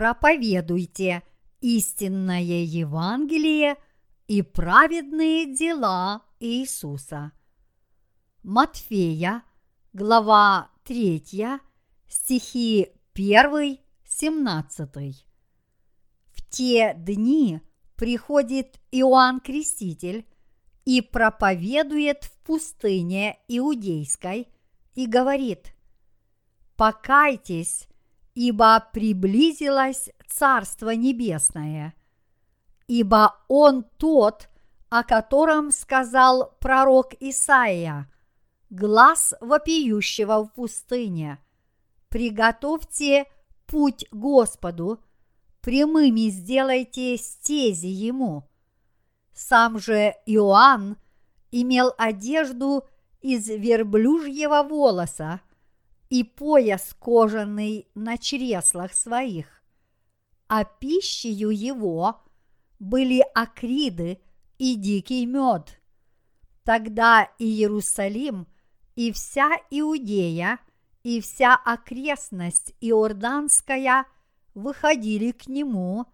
проповедуйте истинное Евангелие и праведные дела Иисуса. Матфея, глава 3, стихи 1, 17. В те дни приходит Иоанн Креститель и проповедует в пустыне Иудейской и говорит, «Покайтесь, ибо приблизилось Царство Небесное, ибо Он тот, о котором сказал пророк Исаия, глаз вопиющего в пустыне. Приготовьте путь Господу, прямыми сделайте стези Ему. Сам же Иоанн имел одежду из верблюжьего волоса и пояс кожаный на чреслах своих, а пищею его были акриды и дикий мед. Тогда и Иерусалим, и вся Иудея, и вся окрестность Иорданская выходили к нему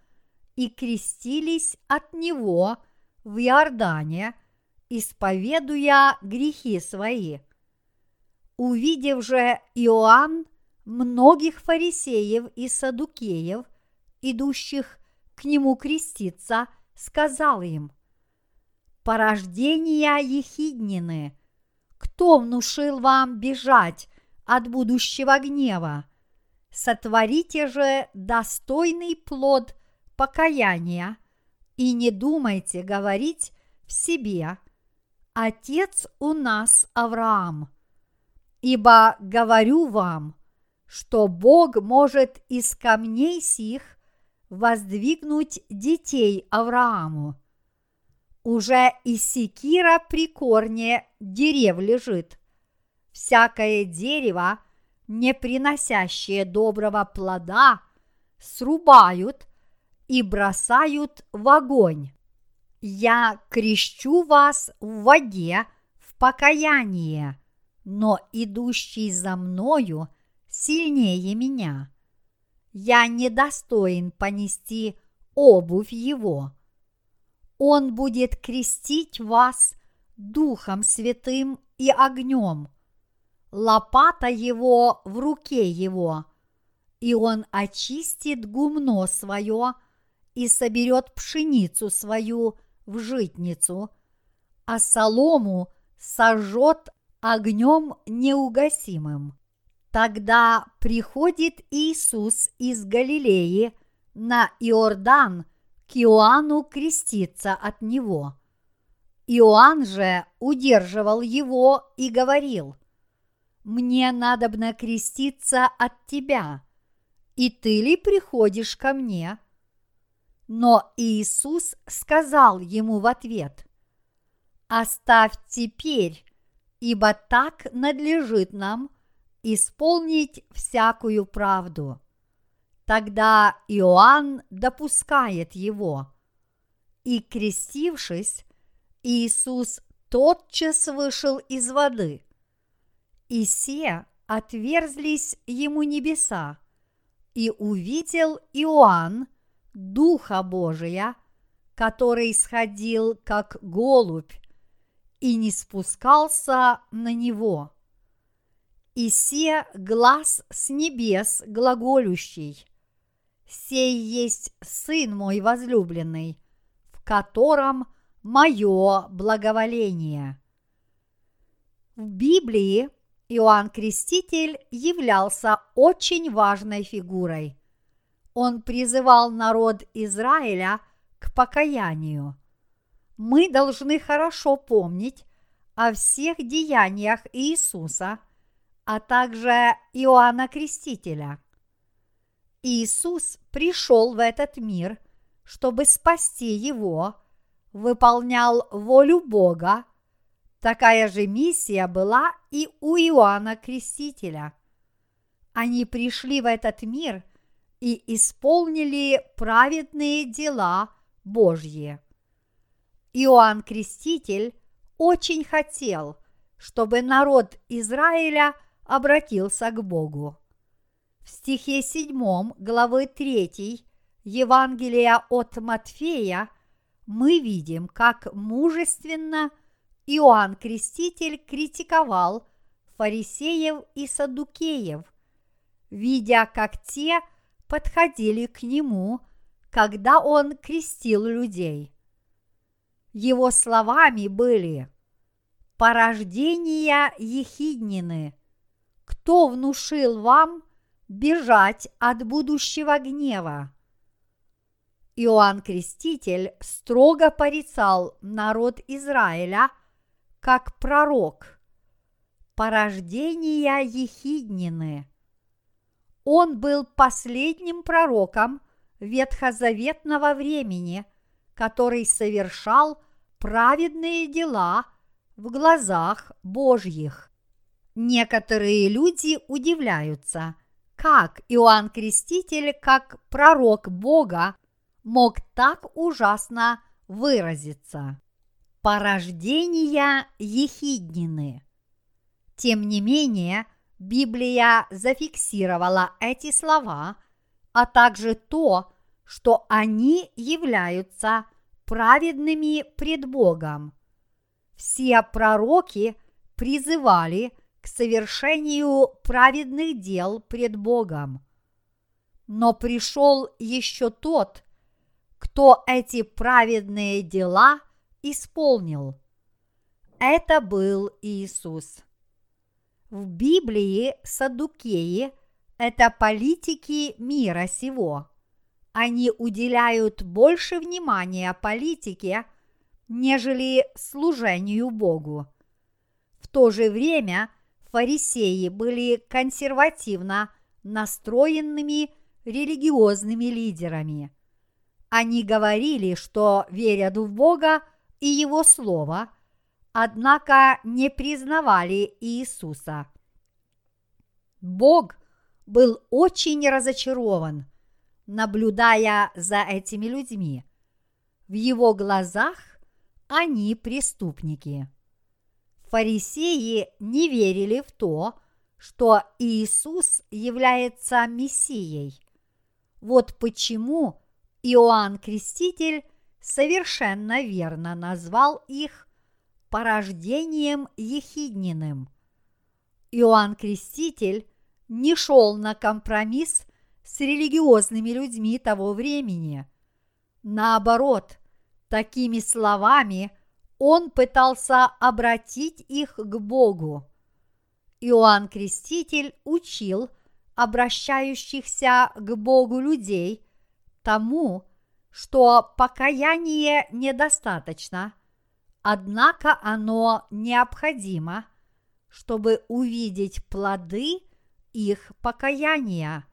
и крестились от него в Иордане, исповедуя грехи свои. Увидев же Иоанн многих фарисеев и садукеев, идущих к нему креститься, сказал им, «Порождения ехиднины, кто внушил вам бежать от будущего гнева? Сотворите же достойный плод покаяния и не думайте говорить в себе, Отец у нас Авраам. Ибо говорю вам, что Бог может из камней сих воздвигнуть детей Аврааму. Уже и секира при корне дерев лежит. Всякое дерево, не приносящее доброго плода, срубают и бросают в огонь. Я крещу вас в воде в покаяние, но идущий за мною сильнее меня. Я недостоин понести обувь его. Он будет крестить вас Духом Святым и огнем. Лопата его в руке его, и он очистит гумно свое и соберет пшеницу свою в житницу, а солому сожжет огнем неугасимым. Тогда приходит Иисус из Галилеи на Иордан к Иоанну креститься от него. Иоанн же удерживал его и говорил, «Мне надобно креститься от тебя, и ты ли приходишь ко мне?» Но Иисус сказал ему в ответ, «Оставь теперь, ибо так надлежит нам исполнить всякую правду. Тогда Иоанн допускает его. И крестившись, Иисус тотчас вышел из воды. И се отверзлись ему небеса, и увидел Иоанн Духа Божия, который сходил как голубь и не спускался на него и се глаз с небес глаголющий. Сей есть Сын мой возлюбленный, в котором мое благоволение. В Библии Иоанн Креститель являлся очень важной фигурой. Он призывал народ Израиля к покаянию. Мы должны хорошо помнить о всех деяниях Иисуса – а также Иоанна Крестителя. Иисус пришел в этот мир, чтобы спасти его, выполнял волю Бога. Такая же миссия была и у Иоанна Крестителя. Они пришли в этот мир и исполнили праведные дела Божьи. Иоанн Креститель очень хотел, чтобы народ Израиля – обратился к Богу. В стихе 7 главы 3 Евангелия от Матфея мы видим, как мужественно Иоанн Креститель критиковал фарисеев и садукеев, видя, как те подходили к нему, когда он крестил людей. Его словами были «Порождения ехиднины, кто внушил вам бежать от будущего гнева?» Иоанн Креститель строго порицал народ Израиля как пророк, порождения Ехиднины. Он был последним пророком ветхозаветного времени, который совершал праведные дела в глазах Божьих. Некоторые люди удивляются, как Иоанн Креститель, как пророк Бога, мог так ужасно выразиться. Порождения Ехиднины. Тем не менее, Библия зафиксировала эти слова, а также то, что они являются праведными пред Богом. Все пророки призывали к совершению праведных дел пред Богом. Но пришел еще тот, кто эти праведные дела исполнил. Это был Иисус. В Библии садукеи – это политики мира сего. Они уделяют больше внимания политике, нежели служению Богу. В то же время фарисеи были консервативно настроенными религиозными лидерами. Они говорили, что верят в Бога и Его Слово, однако не признавали Иисуса. Бог был очень разочарован, наблюдая за этими людьми. В его глазах они преступники. Фарисеи не верили в то, что Иисус является Мессией. Вот почему Иоанн Креститель совершенно верно назвал их порождением ехидниным. Иоанн Креститель не шел на компромисс с религиозными людьми того времени. Наоборот, такими словами он пытался обратить их к Богу. Иоанн Креститель учил обращающихся к Богу людей тому, что покаяние недостаточно, однако оно необходимо, чтобы увидеть плоды их покаяния,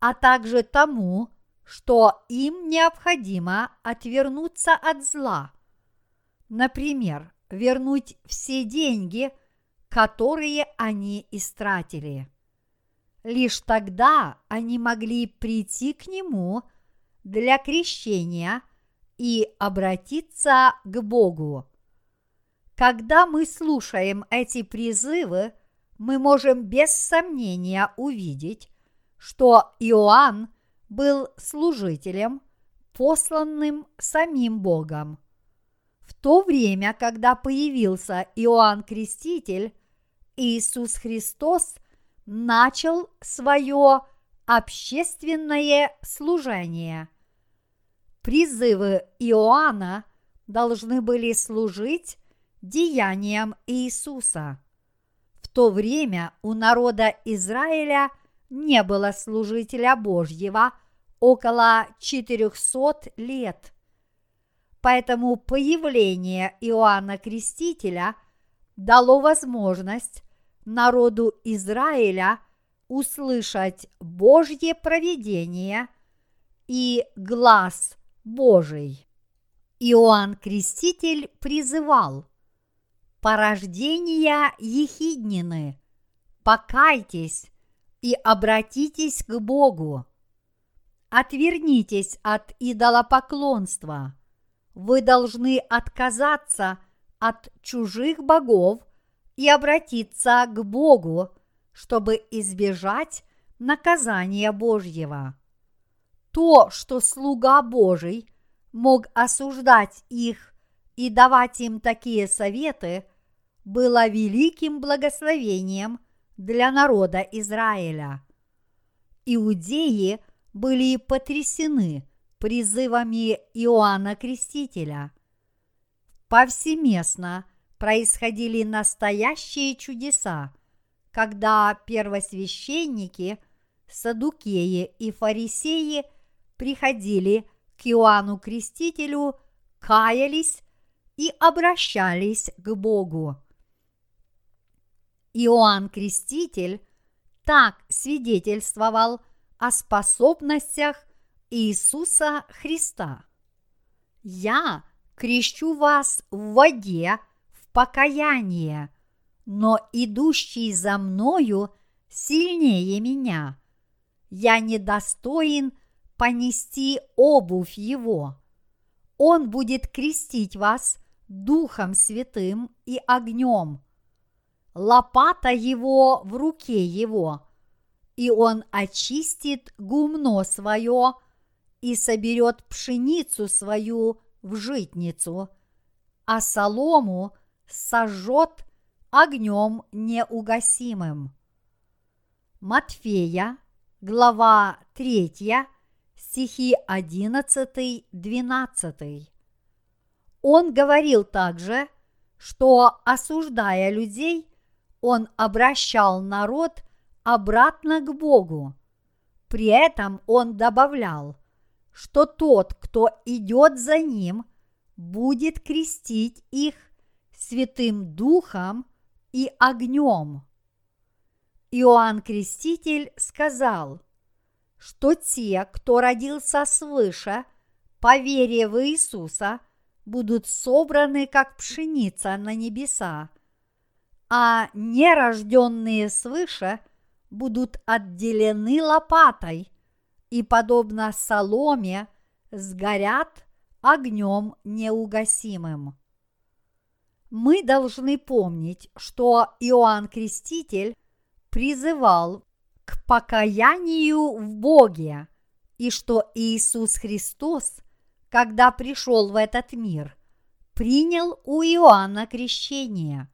а также тому, что им необходимо отвернуться от зла. Например, вернуть все деньги, которые они истратили. Лишь тогда они могли прийти к нему для крещения и обратиться к Богу. Когда мы слушаем эти призывы, мы можем без сомнения увидеть, что Иоанн был служителем, посланным самим Богом. В то время, когда появился Иоанн Креститель, Иисус Христос – начал свое общественное служение. Призывы Иоанна должны были служить деяниям Иисуса. В то время у народа Израиля не было служителя Божьего около 400 лет. Поэтому появление Иоанна Крестителя дало возможность народу Израиля услышать Божье провидение и глаз Божий. Иоанн Креститель призывал «Порождения ехиднины, покайтесь и обратитесь к Богу. Отвернитесь от идолопоклонства. Вы должны отказаться от чужих богов и обратиться к Богу, чтобы избежать наказания Божьего. То, что слуга Божий мог осуждать их и давать им такие советы, было великим благословением для народа Израиля. Иудеи были потрясены призывами Иоанна Крестителя. Повсеместно происходили настоящие чудеса, когда первосвященники, садукеи и фарисеи приходили к Иоанну Крестителю, каялись и обращались к Богу. Иоанн Креститель так свидетельствовал о способностях Иисуса Христа. «Я крещу вас в воде в покаяние, но идущий за мною сильнее меня. Я недостоин понести обувь его. Он будет крестить вас Духом Святым и огнем. Лопата его в руке его, и он очистит гумно свое и соберет пшеницу свою в житницу, а солому сожжет огнем неугасимым. Матфея, глава 3, стихи 11-12. Он говорил также, что, осуждая людей, он обращал народ обратно к Богу. При этом он добавлял, что тот, кто идет за ним, будет крестить их Святым Духом и огнем. Иоанн Креститель сказал, что те, кто родился свыше, по вере в Иисуса, будут собраны как пшеница на небеса, а нерожденные свыше будут отделены лопатой и, подобно соломе, сгорят огнем неугасимым. Мы должны помнить, что Иоанн Креститель призывал к покаянию в Боге, и что Иисус Христос, когда пришел в этот мир, принял у Иоанна крещение.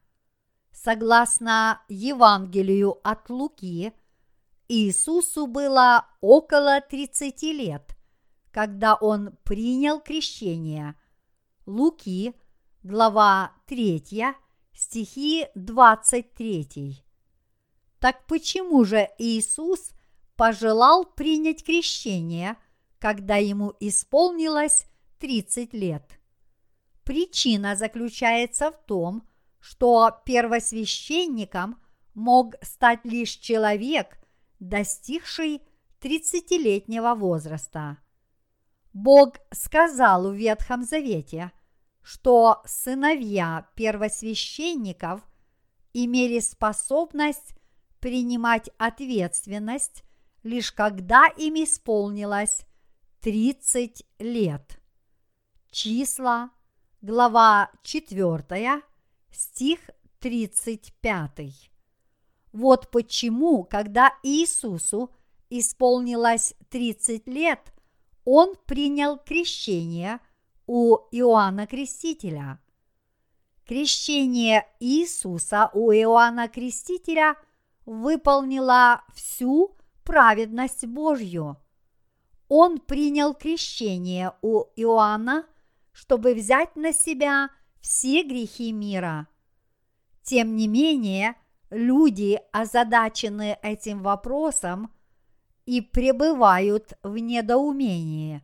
Согласно Евангелию от Луки, Иисусу было около 30 лет, когда он принял крещение. Луки, глава 3, стихи 23. Так почему же Иисус пожелал принять крещение, когда ему исполнилось 30 лет? Причина заключается в том, что первосвященником мог стать лишь человек, достигший 30-летнего возраста. Бог сказал в Ветхом Завете, что сыновья первосвященников имели способность принимать ответственность лишь когда им исполнилось 30 лет. Числа, глава 4, стих 35. Вот почему, когда Иисусу исполнилось 30 лет, он принял крещение у Иоанна Крестителя. Крещение Иисуса у Иоанна Крестителя – выполнила всю праведность Божью. Он принял крещение у Иоанна, чтобы взять на себя все грехи мира. Тем не менее, люди озадачены этим вопросом и пребывают в недоумении.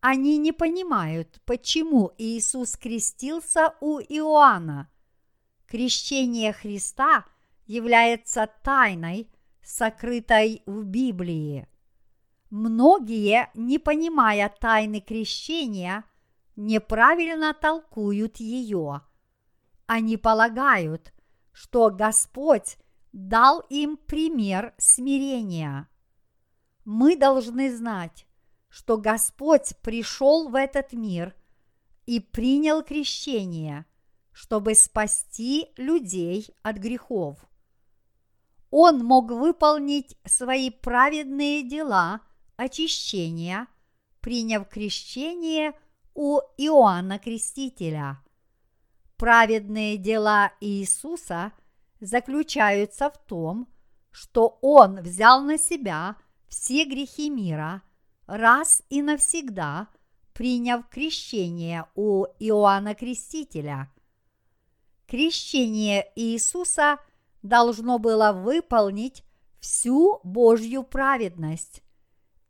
Они не понимают, почему Иисус крестился у Иоанна. Крещение Христа – является тайной, сокрытой в Библии. Многие, не понимая тайны крещения, неправильно толкуют ее. Они полагают, что Господь дал им пример смирения. Мы должны знать, что Господь пришел в этот мир и принял крещение, чтобы спасти людей от грехов. он мог выполнить свои праведные дела очищения, приняв крещение у Иоанна Крестителя. Праведные дела Иисуса заключаются в том, что Он взял на себя все грехи мира раз и навсегда, приняв крещение у Иоанна Крестителя. Крещение Иисуса должно было выполнить всю Божью праведность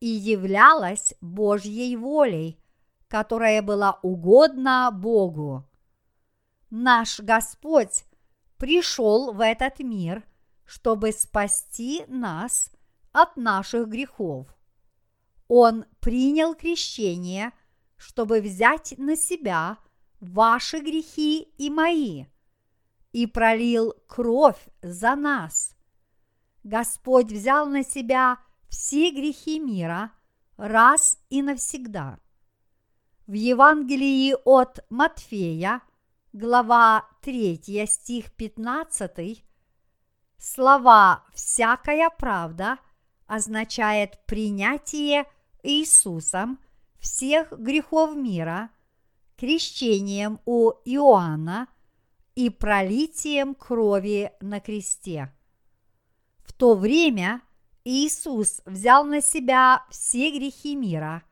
и являлось Божьей волей, которая была угодна Богу. Наш Господь пришел в этот мир, чтобы спасти нас от наших грехов. Он принял крещение, чтобы взять на себя ваши грехи и мои, и пролил кровь за нас. Господь взял на себя все грехи мира раз и навсегда. В Евангелии от Матфея, глава 3, стих 15, слова «всякая правда» означает принятие Иисусом всех грехов мира, крещением у Иоанна и пролитием крови на кресте. В то время Иисус взял на себя все грехи мира,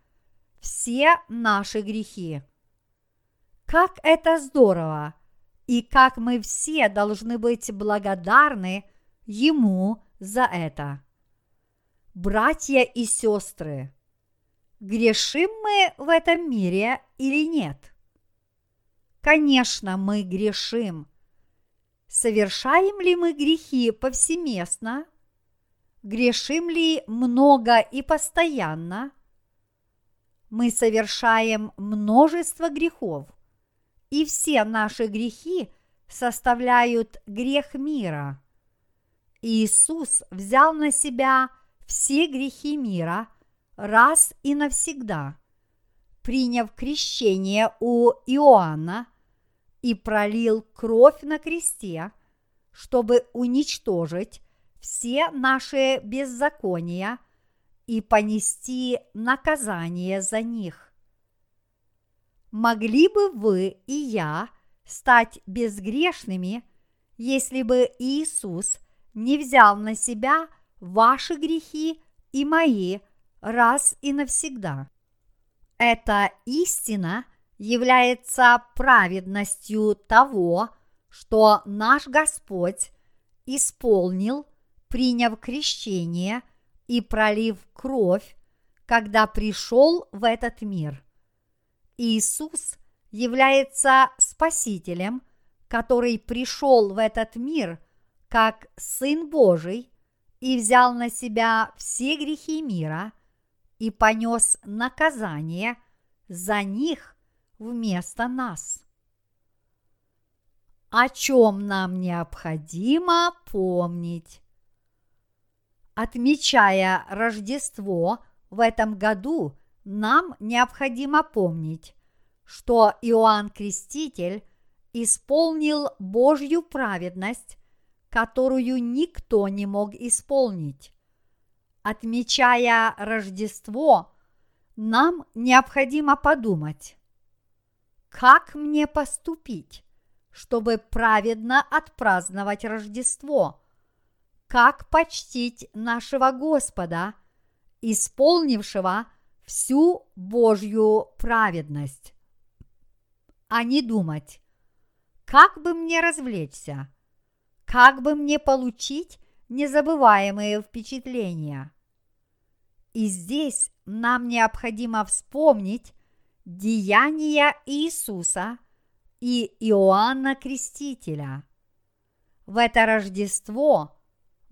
все наши грехи. Как это здорово! И как мы все должны быть благодарны Ему за это. Братья и сестры, грешим мы в этом мире или нет? Конечно, мы грешим. Совершаем ли мы грехи повсеместно? Грешим ли много и постоянно? Мы совершаем множество грехов, и все наши грехи составляют грех мира. Иисус взял на себя все грехи мира раз и навсегда, приняв крещение у Иоанна и пролил кровь на кресте, чтобы уничтожить все наши беззакония и понести наказание за них. Могли бы вы и я стать безгрешными, если бы Иисус не взял на себя ваши грехи и мои раз и навсегда. Эта истина является праведностью того, что наш Господь исполнил приняв крещение и пролив кровь, когда пришел в этот мир. Иисус является Спасителем, который пришел в этот мир как Сын Божий и взял на себя все грехи мира и понес наказание за них вместо нас. О чем нам необходимо помнить? Отмечая Рождество в этом году, нам необходимо помнить, что Иоанн Креститель исполнил Божью праведность, которую никто не мог исполнить. Отмечая Рождество, нам необходимо подумать, как мне поступить, чтобы праведно отпраздновать Рождество – как почтить нашего Господа, исполнившего всю Божью праведность, а не думать, как бы мне развлечься, как бы мне получить незабываемые впечатления. И здесь нам необходимо вспомнить деяния Иисуса и Иоанна Крестителя. В это Рождество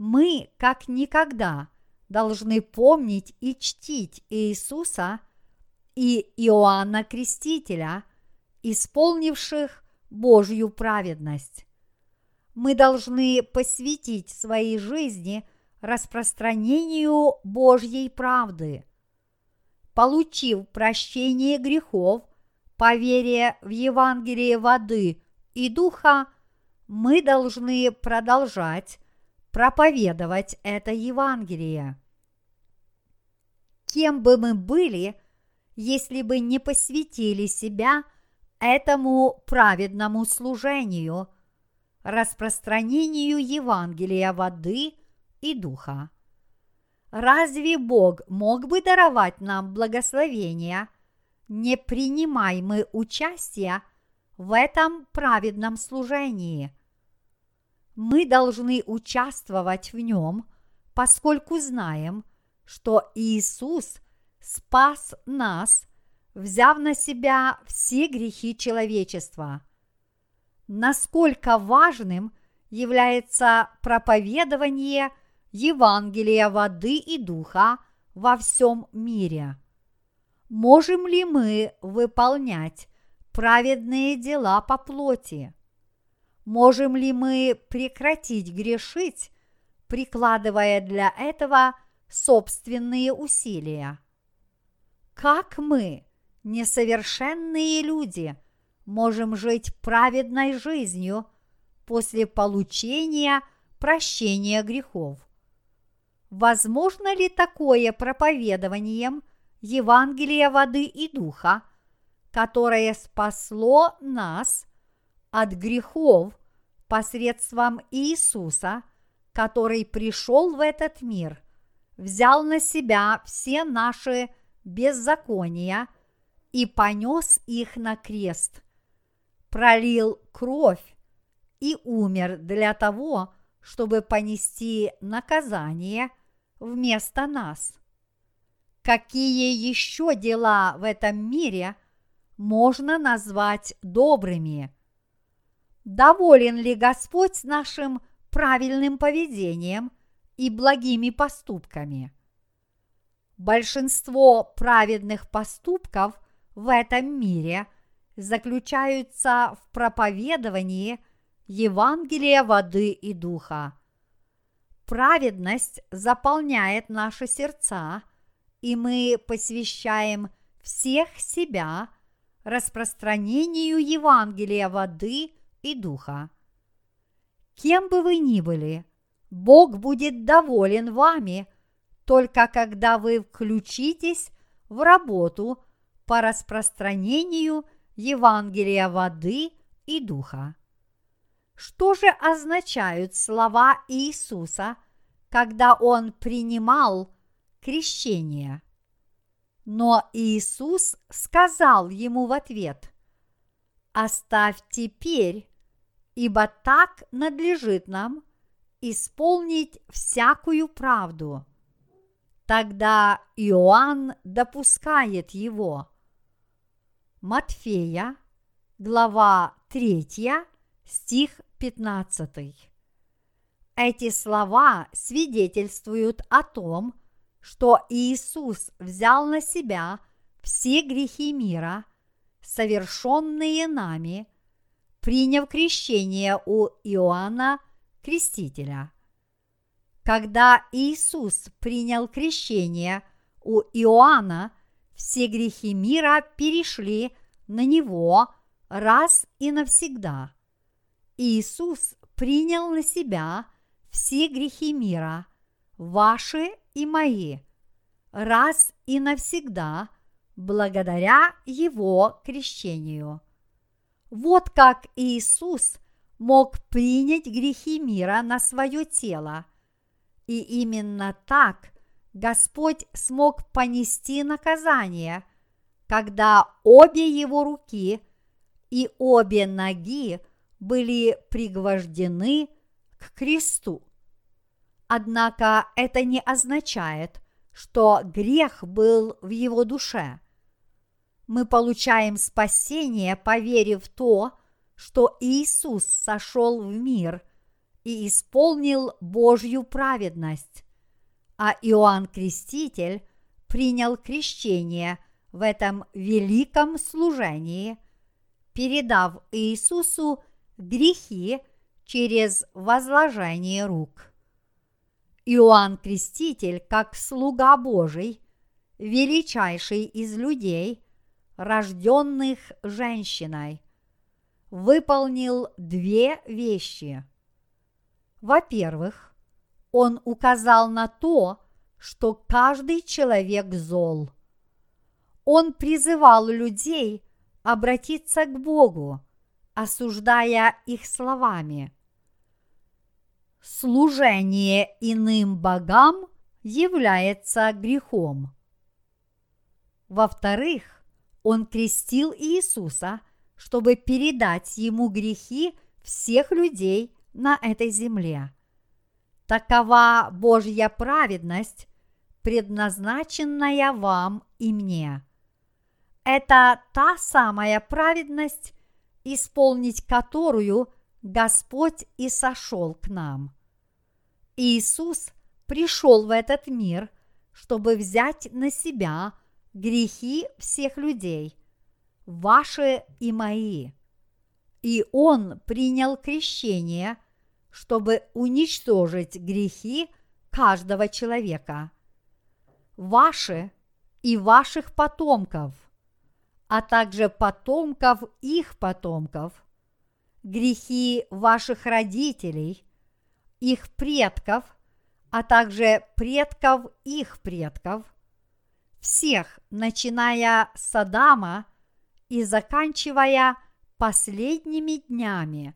мы как никогда должны помнить и чтить Иисуса и Иоанна Крестителя, исполнивших Божью праведность. Мы должны посвятить своей жизни распространению Божьей правды. Получив прощение грехов по в Евангелие воды и духа, мы должны продолжать проповедовать это Евангелие. Кем бы мы были, если бы не посвятили себя этому праведному служению, распространению Евангелия воды и духа? Разве Бог мог бы даровать нам благословение, не принимай мы участия в этом праведном служении? Мы должны участвовать в нем, поскольку знаем, что Иисус спас нас, взяв на себя все грехи человечества. Насколько важным является проповедование – Евангелия воды и духа во всем мире. Можем ли мы выполнять праведные дела по плоти? Можем ли мы прекратить грешить, прикладывая для этого собственные усилия? Как мы, несовершенные люди, можем жить праведной жизнью после получения прощения грехов? Возможно ли такое проповедованием Евангелия воды и духа, которое спасло нас от грехов посредством Иисуса, который пришел в этот мир, взял на себя все наши беззакония и понес их на крест, пролил кровь и умер для того, чтобы понести наказание – вместо нас. Какие еще дела в этом мире можно назвать добрыми? Доволен ли Господь нашим правильным поведением и благими поступками? Большинство праведных поступков в этом мире заключаются в проповедовании Евангелия воды и духа праведность заполняет наши сердца, и мы посвящаем всех себя распространению Евангелия воды и духа. Кем бы вы ни были, Бог будет доволен вами только когда вы включитесь в работу по распространению Евангелия воды и духа. Что же означают слова Иисуса, когда Он принимал крещение? Но Иисус сказал ему в ответ, «Оставь теперь, ибо так надлежит нам исполнить всякую правду». Тогда Иоанн допускает его. Матфея, глава 3, стих 15. Эти слова свидетельствуют о том, что Иисус взял на себя все грехи мира, совершенные нами, приняв крещение у Иоанна Крестителя. Когда Иисус принял крещение у Иоанна, все грехи мира перешли на него раз и навсегда. Иисус принял на себя все грехи мира, ваши и мои, раз и навсегда, благодаря Его крещению. Вот как Иисус мог принять грехи мира на свое тело, и именно так Господь смог понести наказание, когда обе его руки и обе ноги – были пригвождены к кресту. Однако это не означает, что грех был в его душе. Мы получаем спасение, поверив в то, что Иисус сошел в мир и исполнил Божью праведность, а Иоанн Креститель принял крещение в этом великом служении, передав Иисусу грехи через возложение рук. Иоанн Креститель, как слуга Божий, величайший из людей, рожденных женщиной, выполнил две вещи. Во-первых, Он указал на то, что каждый человек зол. Он призывал людей обратиться к Богу, осуждая их словами. Служение иным богам является грехом. Во-вторых, он крестил Иисуса, чтобы передать ему грехи всех людей на этой земле. Такова Божья праведность, предназначенная вам и мне. Это та самая праведность, исполнить которую Господь и сошел к нам. Иисус пришел в этот мир, чтобы взять на себя грехи всех людей, ваши и мои. И Он принял крещение, чтобы уничтожить грехи каждого человека. Ваши и ваших потомков, а также потомков их потомков, грехи ваших родителей, их предков, а также предков их предков – всех, начиная с Адама и заканчивая последними днями,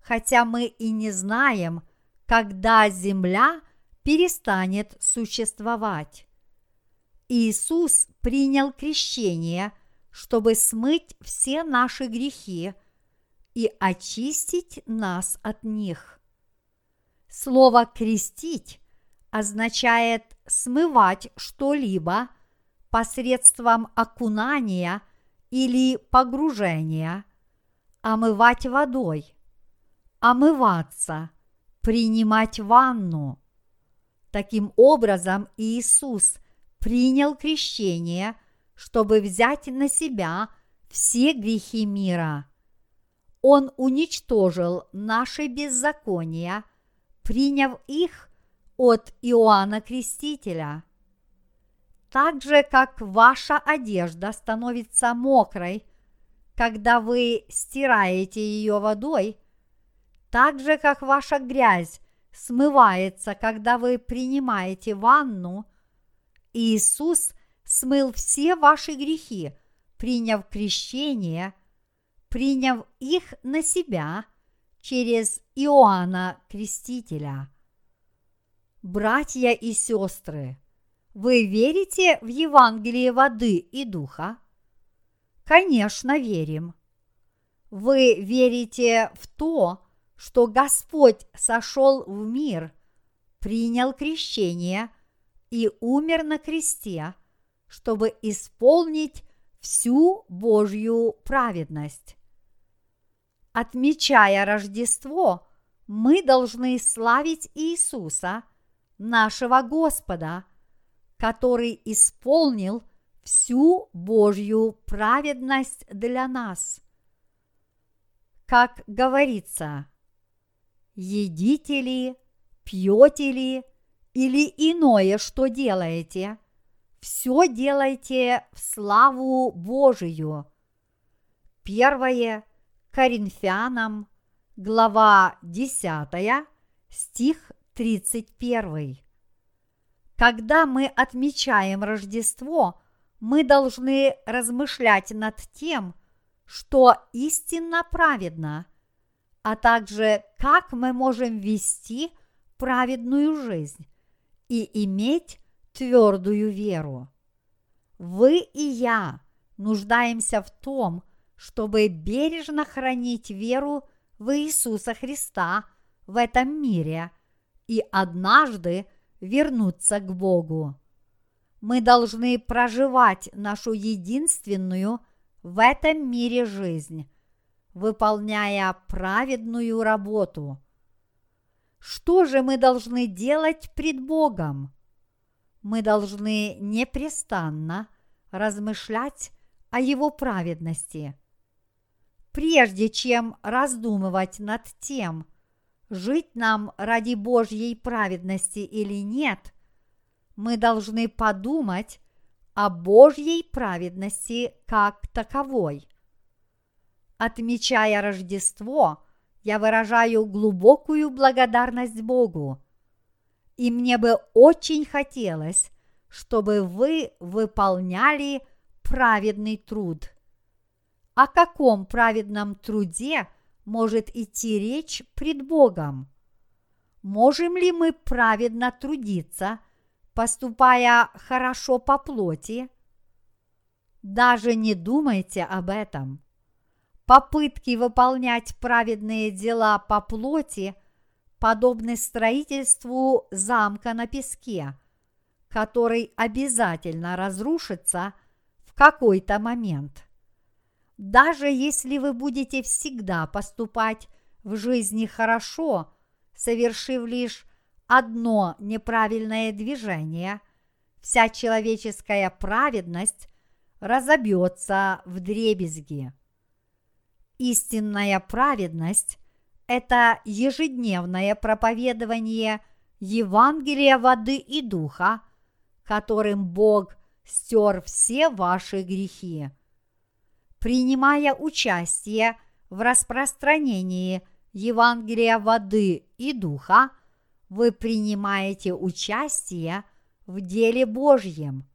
хотя мы и не знаем, когда земля перестанет существовать. Иисус принял крещение, чтобы смыть все наши грехи и очистить нас от них. Слово «крестить» означает смывать что-либо посредством окунания или погружения, омывать водой, омываться, принимать ванну. Таким образом, Иисус принял крещение, чтобы взять на себя все грехи мира. Он уничтожил наши беззакония, приняв их от Иоанна Крестителя – так же, как ваша одежда становится мокрой, когда вы стираете ее водой, так же, как ваша грязь смывается, когда вы принимаете ванну, Иисус смыл все ваши грехи, приняв крещение, приняв их на себя через Иоанна Крестителя. Братья и сестры, вы верите в Евангелие воды и духа? Конечно, верим. Вы верите в то, что Господь сошел в мир, принял крещение и умер на кресте, чтобы исполнить всю Божью праведность. Отмечая Рождество, мы должны славить Иисуса, нашего Господа – который исполнил всю Божью праведность для нас. Как говорится, едите ли, пьете ли или иное, что делаете, все делайте в славу Божию. Первое Коринфянам, глава 10, стих 31. Когда мы отмечаем Рождество, мы должны размышлять над тем, что истинно праведно, а также как мы можем вести праведную жизнь и иметь твердую веру. Вы и я нуждаемся в том, чтобы бережно хранить веру в Иисуса Христа в этом мире и однажды – вернуться к Богу. Мы должны проживать нашу единственную в этом мире жизнь, выполняя праведную работу. Что же мы должны делать пред Богом? Мы должны непрестанно размышлять о Его праведности. Прежде чем раздумывать над тем, жить нам ради Божьей праведности или нет, мы должны подумать о Божьей праведности как таковой. Отмечая Рождество, я выражаю глубокую благодарность Богу. И мне бы очень хотелось, чтобы вы выполняли праведный труд. О каком праведном труде может идти речь пред Богом? Можем ли мы праведно трудиться, поступая хорошо по плоти? Даже не думайте об этом. Попытки выполнять праведные дела по плоти подобны строительству замка на песке, который обязательно разрушится в какой-то момент. Даже если вы будете всегда поступать в жизни хорошо, совершив лишь одно неправильное движение, вся человеческая праведность разобьется в дребезги. Истинная праведность – это ежедневное проповедование Евангелия воды и духа, которым Бог стер все ваши грехи. Принимая участие в распространении Евангелия воды и духа, вы принимаете участие в деле Божьем.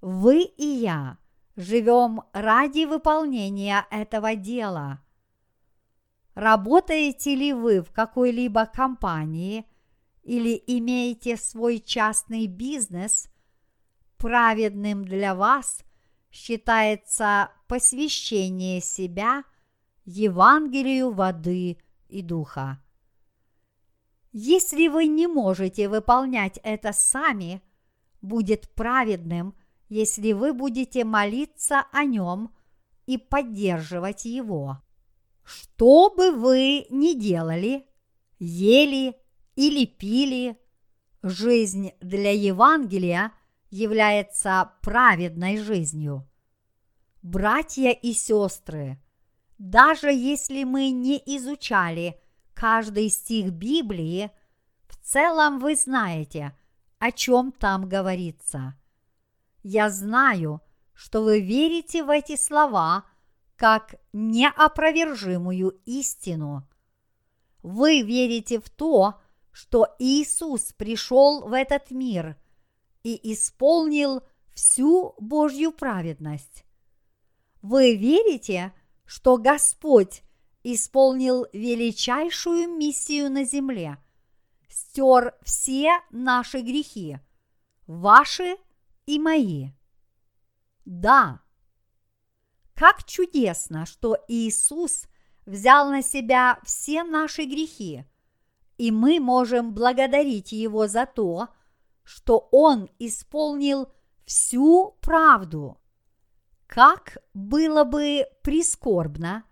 Вы и я живем ради выполнения этого дела. Работаете ли вы в какой-либо компании или имеете свой частный бизнес, праведным для вас считается посвящение себя Евангелию воды и духа. Если вы не можете выполнять это сами, будет праведным – если вы будете молиться о нем и поддерживать его. Что бы вы ни делали, ели или пили, жизнь для Евангелия является праведной жизнью. Братья и сестры, даже если мы не изучали каждый стих Библии, в целом вы знаете, о чем там говорится – я знаю, что вы верите в эти слова как неопровержимую истину. Вы верите в то, что Иисус пришел в этот мир и исполнил всю Божью праведность. Вы верите, что Господь исполнил величайшую миссию на земле, стер все наши грехи, ваши – и мои. Да, как чудесно, что Иисус взял на себя все наши грехи, и мы можем благодарить Его за то, что Он исполнил всю правду. Как было бы прискорбно,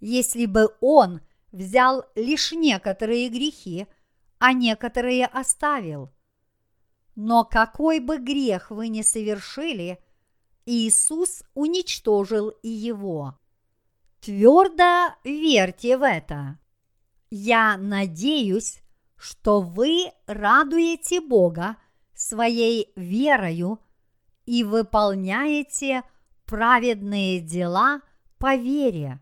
если бы Он взял лишь некоторые грехи, а некоторые оставил – но какой бы грех вы ни совершили, Иисус уничтожил и его. Твердо верьте в это. Я надеюсь, что вы радуете Бога своей верою и выполняете праведные дела по вере.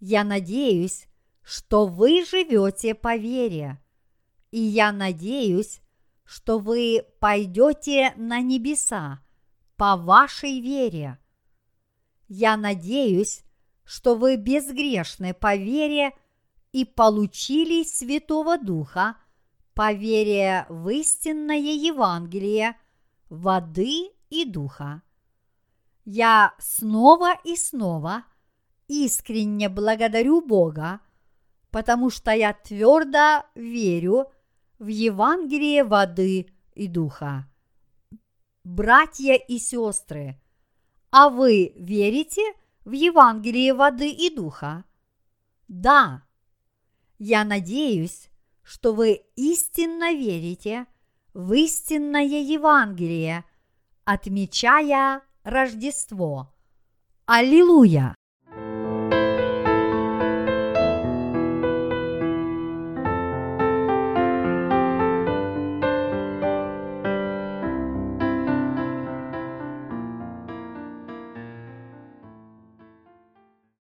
Я надеюсь, что вы живете по вере. И я надеюсь, что вы пойдете на небеса по вашей вере. Я надеюсь, что вы безгрешны по вере и получили Святого Духа по вере в истинное Евангелие воды и духа. Я снова и снова искренне благодарю Бога, потому что я твердо верю, в Евангелие воды и духа. Братья и сестры, а вы верите в Евангелие воды и духа? Да. Я надеюсь, что вы истинно верите в истинное Евангелие, отмечая Рождество. Аллилуйя!